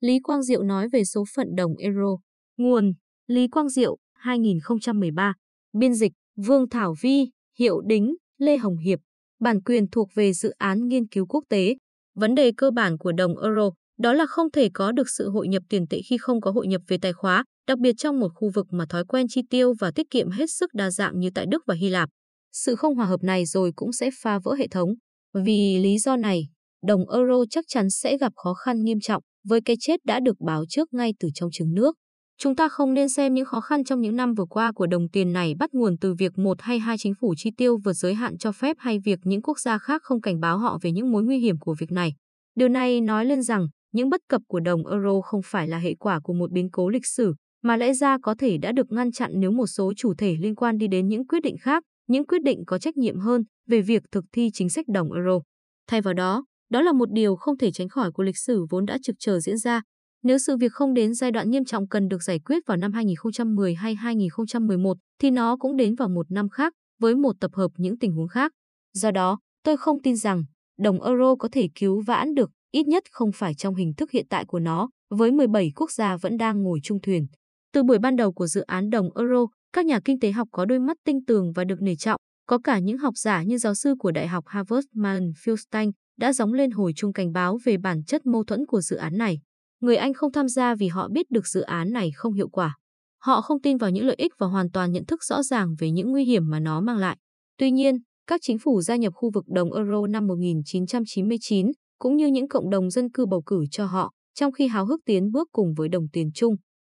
Lý Quang Diệu nói về số phận đồng euro. Nguồn Lý Quang Diệu, 2013. Biên dịch Vương Thảo Vi, Hiệu Đính, Lê Hồng Hiệp. Bản quyền thuộc về dự án nghiên cứu quốc tế. Vấn đề cơ bản của đồng euro đó là không thể có được sự hội nhập tiền tệ khi không có hội nhập về tài khóa, đặc biệt trong một khu vực mà thói quen chi tiêu và tiết kiệm hết sức đa dạng như tại Đức và Hy Lạp. Sự không hòa hợp này rồi cũng sẽ phá vỡ hệ thống. Vì lý do này, đồng euro chắc chắn sẽ gặp khó khăn nghiêm trọng với cái chết đã được báo trước ngay từ trong trứng nước. Chúng ta không nên xem những khó khăn trong những năm vừa qua của đồng tiền này bắt nguồn từ việc một hay hai chính phủ chi tiêu vượt giới hạn cho phép hay việc những quốc gia khác không cảnh báo họ về những mối nguy hiểm của việc này. Điều này nói lên rằng những bất cập của đồng euro không phải là hệ quả của một biến cố lịch sử, mà lẽ ra có thể đã được ngăn chặn nếu một số chủ thể liên quan đi đến những quyết định khác, những quyết định có trách nhiệm hơn về việc thực thi chính sách đồng euro. Thay vào đó, đó là một điều không thể tránh khỏi của lịch sử vốn đã trực chờ diễn ra. Nếu sự việc không đến giai đoạn nghiêm trọng cần được giải quyết vào năm 2010 hay 2011, thì nó cũng đến vào một năm khác với một tập hợp những tình huống khác. Do đó, tôi không tin rằng đồng euro có thể cứu vãn được, ít nhất không phải trong hình thức hiện tại của nó, với 17 quốc gia vẫn đang ngồi chung thuyền. Từ buổi ban đầu của dự án đồng euro, các nhà kinh tế học có đôi mắt tinh tường và được nể trọng, có cả những học giả như giáo sư của Đại học Harvard Man Fieldstein đã gióng lên hồi chuông cảnh báo về bản chất mâu thuẫn của dự án này. Người Anh không tham gia vì họ biết được dự án này không hiệu quả. Họ không tin vào những lợi ích và hoàn toàn nhận thức rõ ràng về những nguy hiểm mà nó mang lại. Tuy nhiên, các chính phủ gia nhập khu vực đồng euro năm 1999 cũng như những cộng đồng dân cư bầu cử cho họ, trong khi háo hức tiến bước cùng với đồng tiền chung,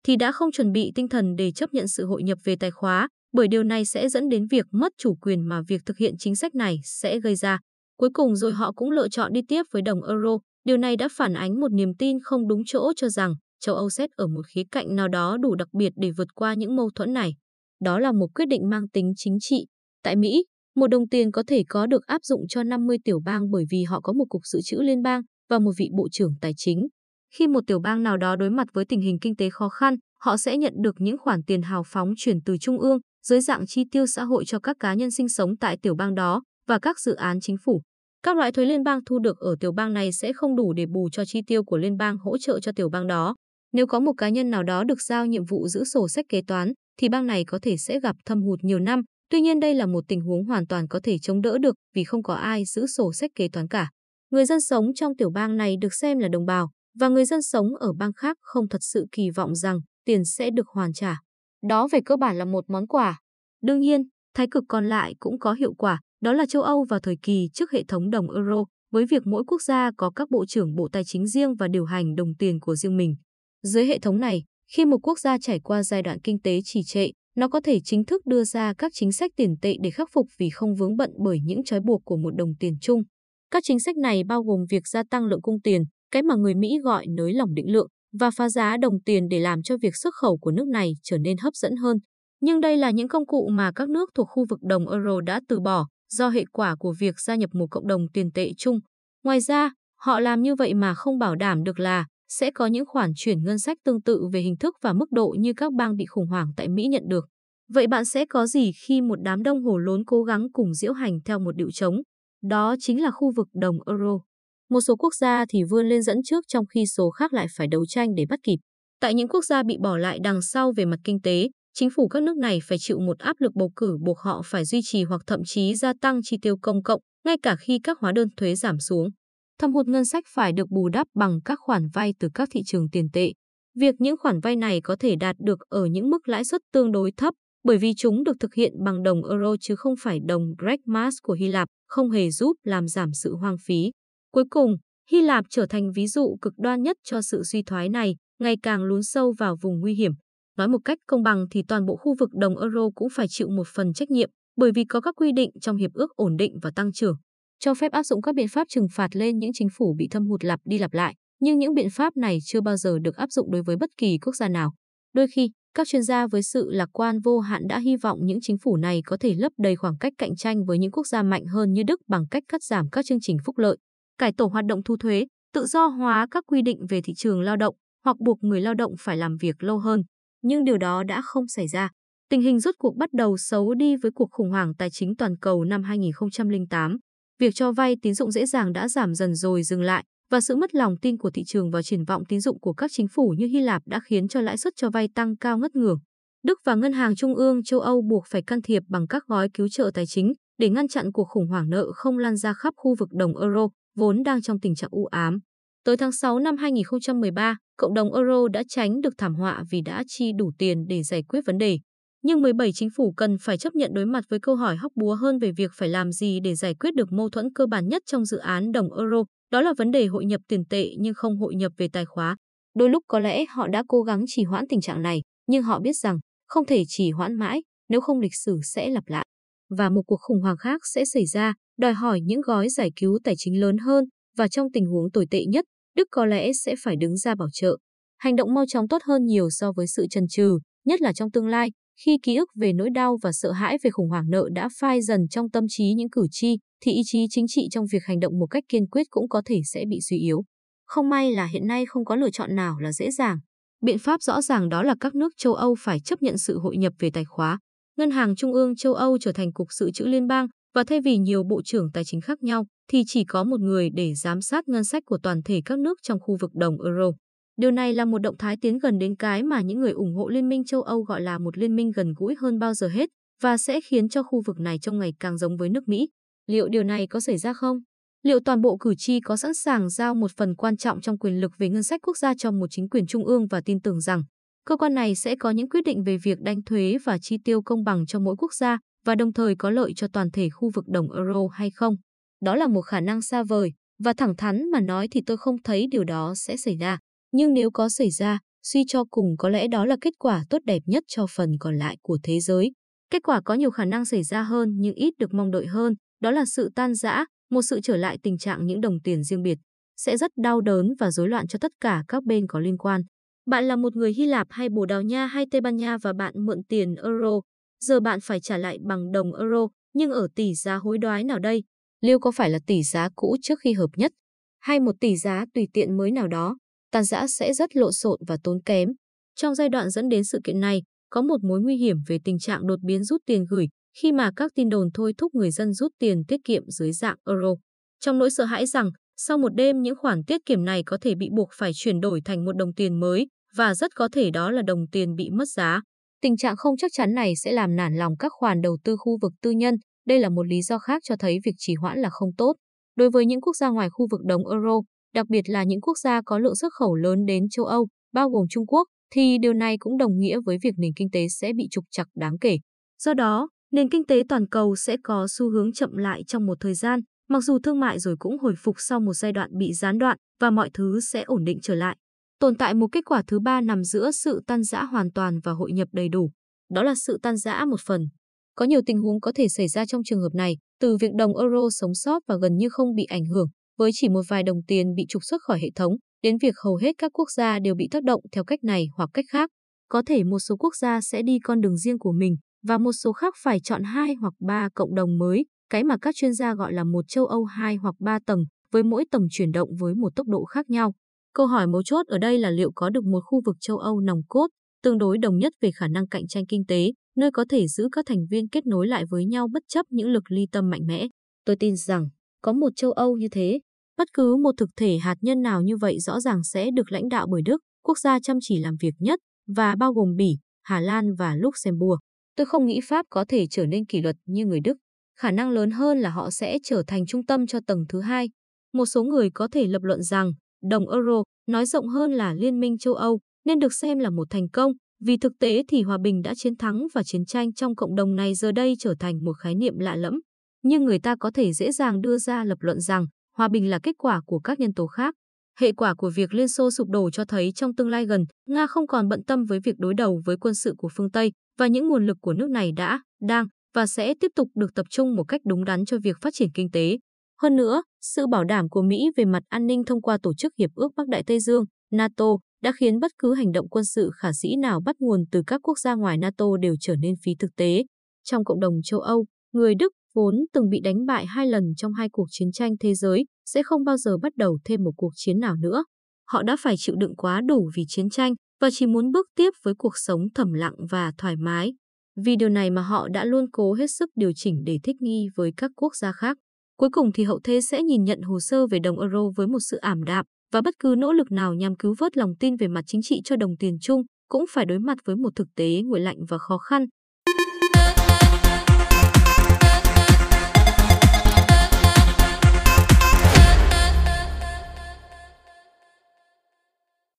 thì đã không chuẩn bị tinh thần để chấp nhận sự hội nhập về tài khóa, bởi điều này sẽ dẫn đến việc mất chủ quyền mà việc thực hiện chính sách này sẽ gây ra. Cuối cùng rồi họ cũng lựa chọn đi tiếp với đồng euro. Điều này đã phản ánh một niềm tin không đúng chỗ cho rằng châu Âu xét ở một khía cạnh nào đó đủ đặc biệt để vượt qua những mâu thuẫn này. Đó là một quyết định mang tính chính trị. Tại Mỹ, một đồng tiền có thể có được áp dụng cho 50 tiểu bang bởi vì họ có một cục dự trữ liên bang và một vị bộ trưởng tài chính. Khi một tiểu bang nào đó đối mặt với tình hình kinh tế khó khăn, họ sẽ nhận được những khoản tiền hào phóng chuyển từ trung ương dưới dạng chi tiêu xã hội cho các cá nhân sinh sống tại tiểu bang đó và các dự án chính phủ. Các loại thuế liên bang thu được ở tiểu bang này sẽ không đủ để bù cho chi tiêu của liên bang hỗ trợ cho tiểu bang đó. Nếu có một cá nhân nào đó được giao nhiệm vụ giữ sổ sách kế toán, thì bang này có thể sẽ gặp thâm hụt nhiều năm. Tuy nhiên đây là một tình huống hoàn toàn có thể chống đỡ được vì không có ai giữ sổ sách kế toán cả. Người dân sống trong tiểu bang này được xem là đồng bào, và người dân sống ở bang khác không thật sự kỳ vọng rằng tiền sẽ được hoàn trả. Đó về cơ bản là một món quà. Đương nhiên, thái cực còn lại cũng có hiệu quả, đó là châu Âu vào thời kỳ trước hệ thống đồng euro, với việc mỗi quốc gia có các bộ trưởng bộ tài chính riêng và điều hành đồng tiền của riêng mình. Dưới hệ thống này, khi một quốc gia trải qua giai đoạn kinh tế trì trệ, nó có thể chính thức đưa ra các chính sách tiền tệ để khắc phục vì không vướng bận bởi những trói buộc của một đồng tiền chung. Các chính sách này bao gồm việc gia tăng lượng cung tiền, cái mà người Mỹ gọi nới lỏng định lượng, và phá giá đồng tiền để làm cho việc xuất khẩu của nước này trở nên hấp dẫn hơn. Nhưng đây là những công cụ mà các nước thuộc khu vực đồng euro đã từ bỏ do hệ quả của việc gia nhập một cộng đồng tiền tệ chung. Ngoài ra, họ làm như vậy mà không bảo đảm được là sẽ có những khoản chuyển ngân sách tương tự về hình thức và mức độ như các bang bị khủng hoảng tại Mỹ nhận được. Vậy bạn sẽ có gì khi một đám đông hồ lốn cố gắng cùng diễu hành theo một điệu trống? Đó chính là khu vực đồng euro. Một số quốc gia thì vươn lên dẫn trước trong khi số khác lại phải đấu tranh để bắt kịp. Tại những quốc gia bị bỏ lại đằng sau về mặt kinh tế, chính phủ các nước này phải chịu một áp lực bầu cử buộc họ phải duy trì hoặc thậm chí gia tăng chi tiêu công cộng, ngay cả khi các hóa đơn thuế giảm xuống. Thâm hụt ngân sách phải được bù đắp bằng các khoản vay từ các thị trường tiền tệ. Việc những khoản vay này có thể đạt được ở những mức lãi suất tương đối thấp bởi vì chúng được thực hiện bằng đồng euro chứ không phải đồng drachmas của Hy Lạp, không hề giúp làm giảm sự hoang phí. Cuối cùng, Hy Lạp trở thành ví dụ cực đoan nhất cho sự suy thoái này, ngày càng lún sâu vào vùng nguy hiểm. Nói một cách công bằng thì toàn bộ khu vực đồng euro cũng phải chịu một phần trách nhiệm bởi vì có các quy định trong hiệp ước ổn định và tăng trưởng, cho phép áp dụng các biện pháp trừng phạt lên những chính phủ bị thâm hụt lặp đi lặp lại, nhưng những biện pháp này chưa bao giờ được áp dụng đối với bất kỳ quốc gia nào. Đôi khi, các chuyên gia với sự lạc quan vô hạn đã hy vọng những chính phủ này có thể lấp đầy khoảng cách cạnh tranh với những quốc gia mạnh hơn như Đức bằng cách cắt giảm các chương trình phúc lợi, cải tổ hoạt động thu thuế, tự do hóa các quy định về thị trường lao động hoặc buộc người lao động phải làm việc lâu hơn. Nhưng điều đó đã không xảy ra. Tình hình rốt cuộc bắt đầu xấu đi với cuộc khủng hoảng tài chính toàn cầu năm 2008. Việc cho vay tín dụng dễ dàng đã giảm dần rồi dừng lại và sự mất lòng tin của thị trường vào triển vọng tín dụng của các chính phủ như Hy Lạp đã khiến cho lãi suất cho vay tăng cao ngất ngưởng. Đức và Ngân hàng Trung ương châu Âu buộc phải can thiệp bằng các gói cứu trợ tài chính để ngăn chặn cuộc khủng hoảng nợ không lan ra khắp khu vực đồng euro, vốn đang trong tình trạng u ám. Tới tháng 6 năm 2013, cộng đồng euro đã tránh được thảm họa vì đã chi đủ tiền để giải quyết vấn đề. Nhưng 17 chính phủ cần phải chấp nhận đối mặt với câu hỏi hóc búa hơn về việc phải làm gì để giải quyết được mâu thuẫn cơ bản nhất trong dự án đồng euro, đó là vấn đề hội nhập tiền tệ nhưng không hội nhập về tài khóa. Đôi lúc có lẽ họ đã cố gắng trì hoãn tình trạng này, nhưng họ biết rằng không thể trì hoãn mãi, nếu không lịch sử sẽ lặp lại. Và một cuộc khủng hoảng khác sẽ xảy ra, đòi hỏi những gói giải cứu tài chính lớn hơn, và trong tình huống tồi tệ nhất, Đức có lẽ sẽ phải đứng ra bảo trợ. Hành động mau chóng tốt hơn nhiều so với sự chần chừ, nhất là trong tương lai, khi ký ức về nỗi đau và sợ hãi về khủng hoảng nợ đã phai dần trong tâm trí những cử tri, thì ý chí chính trị trong việc hành động một cách kiên quyết cũng có thể sẽ bị suy yếu. Không may là hiện nay không có lựa chọn nào là dễ dàng. Biện pháp rõ ràng đó là các nước châu Âu phải chấp nhận sự hội nhập về tài khóa. Ngân hàng Trung ương châu Âu trở thành cục dự trữ liên bang và thay vì nhiều bộ trưởng tài chính khác nhau, thì chỉ có một người để giám sát ngân sách của toàn thể các nước trong khu vực đồng euro. Điều này là một động thái tiến gần đến cái mà những người ủng hộ Liên minh châu Âu gọi là một liên minh gần gũi hơn bao giờ hết, và sẽ khiến cho khu vực này trông ngày càng giống với nước Mỹ. Liệu điều này có xảy ra không? Liệu toàn bộ cử tri có sẵn sàng giao một phần quan trọng trong quyền lực về ngân sách quốc gia cho một chính quyền trung ương và tin tưởng rằng cơ quan này sẽ có những quyết định về việc đánh thuế và chi tiêu công bằng cho mỗi quốc gia và đồng thời có lợi cho toàn thể khu vực đồng euro hay không? Đó là một khả năng xa vời, và thẳng thắn mà nói thì tôi không thấy điều đó sẽ xảy ra. Nhưng nếu có xảy ra, suy cho cùng có lẽ đó là kết quả tốt đẹp nhất cho phần còn lại của thế giới. Kết quả có nhiều khả năng xảy ra hơn nhưng ít được mong đợi hơn, đó là sự tan rã, một sự trở lại tình trạng những đồng tiền riêng biệt, sẽ rất đau đớn và rối loạn cho tất cả các bên có liên quan. Bạn là một người Hy Lạp hay Bồ Đào Nha hay Tây Ban Nha và bạn mượn tiền euro, giờ bạn phải trả lại bằng đồng euro, nhưng ở tỷ giá hối đoái nào đây? Liệu có phải là tỷ giá cũ trước khi hợp nhất, hay một tỷ giá tùy tiện mới nào đó? Tàn giã sẽ rất lộn xộn và tốn kém. Trong giai đoạn dẫn đến sự kiện này, có một mối nguy hiểm về tình trạng đột biến rút tiền gửi khi mà các tin đồn thôi thúc người dân rút tiền tiết kiệm dưới dạng euro. Trong nỗi sợ hãi rằng, sau một đêm những khoản tiết kiệm này có thể bị buộc phải chuyển đổi thành một đồng tiền mới và rất có thể đó là đồng tiền bị mất giá. Tình trạng không chắc chắn này sẽ làm nản lòng các khoản đầu tư khu vực tư nhân. Đây là một lý do khác cho thấy việc trì hoãn là không tốt. Đối với những quốc gia ngoài khu vực đồng euro, đặc biệt là những quốc gia có lượng xuất khẩu lớn đến châu Âu, bao gồm Trung Quốc, thì điều này cũng đồng nghĩa với việc nền kinh tế sẽ bị trục trặc đáng kể. Do đó, nền kinh tế toàn cầu sẽ có xu hướng chậm lại trong một thời gian, mặc dù thương mại rồi cũng hồi phục sau một giai đoạn bị gián đoạn và mọi thứ sẽ ổn định trở lại. Tồn tại một kết quả thứ ba nằm giữa sự tan rã hoàn toàn và hội nhập đầy đủ. Đó là sự tan rã một phần. Có nhiều tình huống có thể xảy ra trong trường hợp này, từ việc đồng euro sống sót và gần như không bị ảnh hưởng, với chỉ một vài đồng tiền bị trục xuất khỏi hệ thống, đến việc hầu hết các quốc gia đều bị tác động theo cách này hoặc cách khác. Có thể một số quốc gia sẽ đi con đường riêng của mình và một số khác phải chọn hai hoặc ba cộng đồng mới, cái mà các chuyên gia gọi là một châu Âu hai hoặc ba tầng, với mỗi tầng chuyển động với một tốc độ khác nhau. Câu hỏi mấu chốt ở đây là liệu có được một khu vực châu Âu nòng cốt, tương đối đồng nhất về khả năng cạnh tranh kinh tế, nơi có thể giữ các thành viên kết nối lại với nhau bất chấp những lực ly tâm mạnh mẽ. Tôi tin rằng, có một châu Âu như thế, bất cứ một thực thể hạt nhân nào như vậy rõ ràng sẽ được lãnh đạo bởi Đức, quốc gia chăm chỉ làm việc nhất, và bao gồm Bỉ, Hà Lan và Luxembourg. Tôi không nghĩ Pháp có thể trở nên kỷ luật như người Đức. Khả năng lớn hơn là họ sẽ trở thành trung tâm cho tầng thứ hai. Một số người có thể lập luận rằng đồng euro, nói rộng hơn là Liên minh châu Âu, nên được xem là một thành công, vì thực tế thì hòa bình đã chiến thắng và chiến tranh trong cộng đồng này giờ đây trở thành một khái niệm lạ lẫm. Nhưng người ta có thể dễ dàng đưa ra lập luận rằng hòa bình là kết quả của các nhân tố khác. Hệ quả của việc Liên Xô sụp đổ cho thấy trong tương lai gần, Nga không còn bận tâm với việc đối đầu với quân sự của phương Tây và những nguồn lực của nước này đã, đang và sẽ tiếp tục được tập trung một cách đúng đắn cho việc phát triển kinh tế. Hơn nữa, sự bảo đảm của Mỹ về mặt an ninh thông qua Tổ chức Hiệp ước Bắc Đại Tây Dương, NATO, đã khiến bất cứ hành động quân sự khả dĩ nào bắt nguồn từ các quốc gia ngoài NATO đều trở nên phí thực tế. Trong cộng đồng châu Âu, người Đức vốn từng bị đánh bại hai lần trong hai cuộc chiến tranh thế giới sẽ không bao giờ bắt đầu thêm một cuộc chiến nào nữa. Họ đã phải chịu đựng quá đủ vì chiến tranh và chỉ muốn bước tiếp với cuộc sống thầm lặng và thoải mái. Vì điều này mà họ đã luôn cố hết sức điều chỉnh để thích nghi với các quốc gia khác. Cuối cùng thì hậu thế sẽ nhìn nhận hồ sơ về đồng euro với một sự ảm đạm và bất cứ nỗ lực nào nhằm cứu vớt lòng tin về mặt chính trị cho đồng tiền chung cũng phải đối mặt với một thực tế nguội lạnh và khó khăn.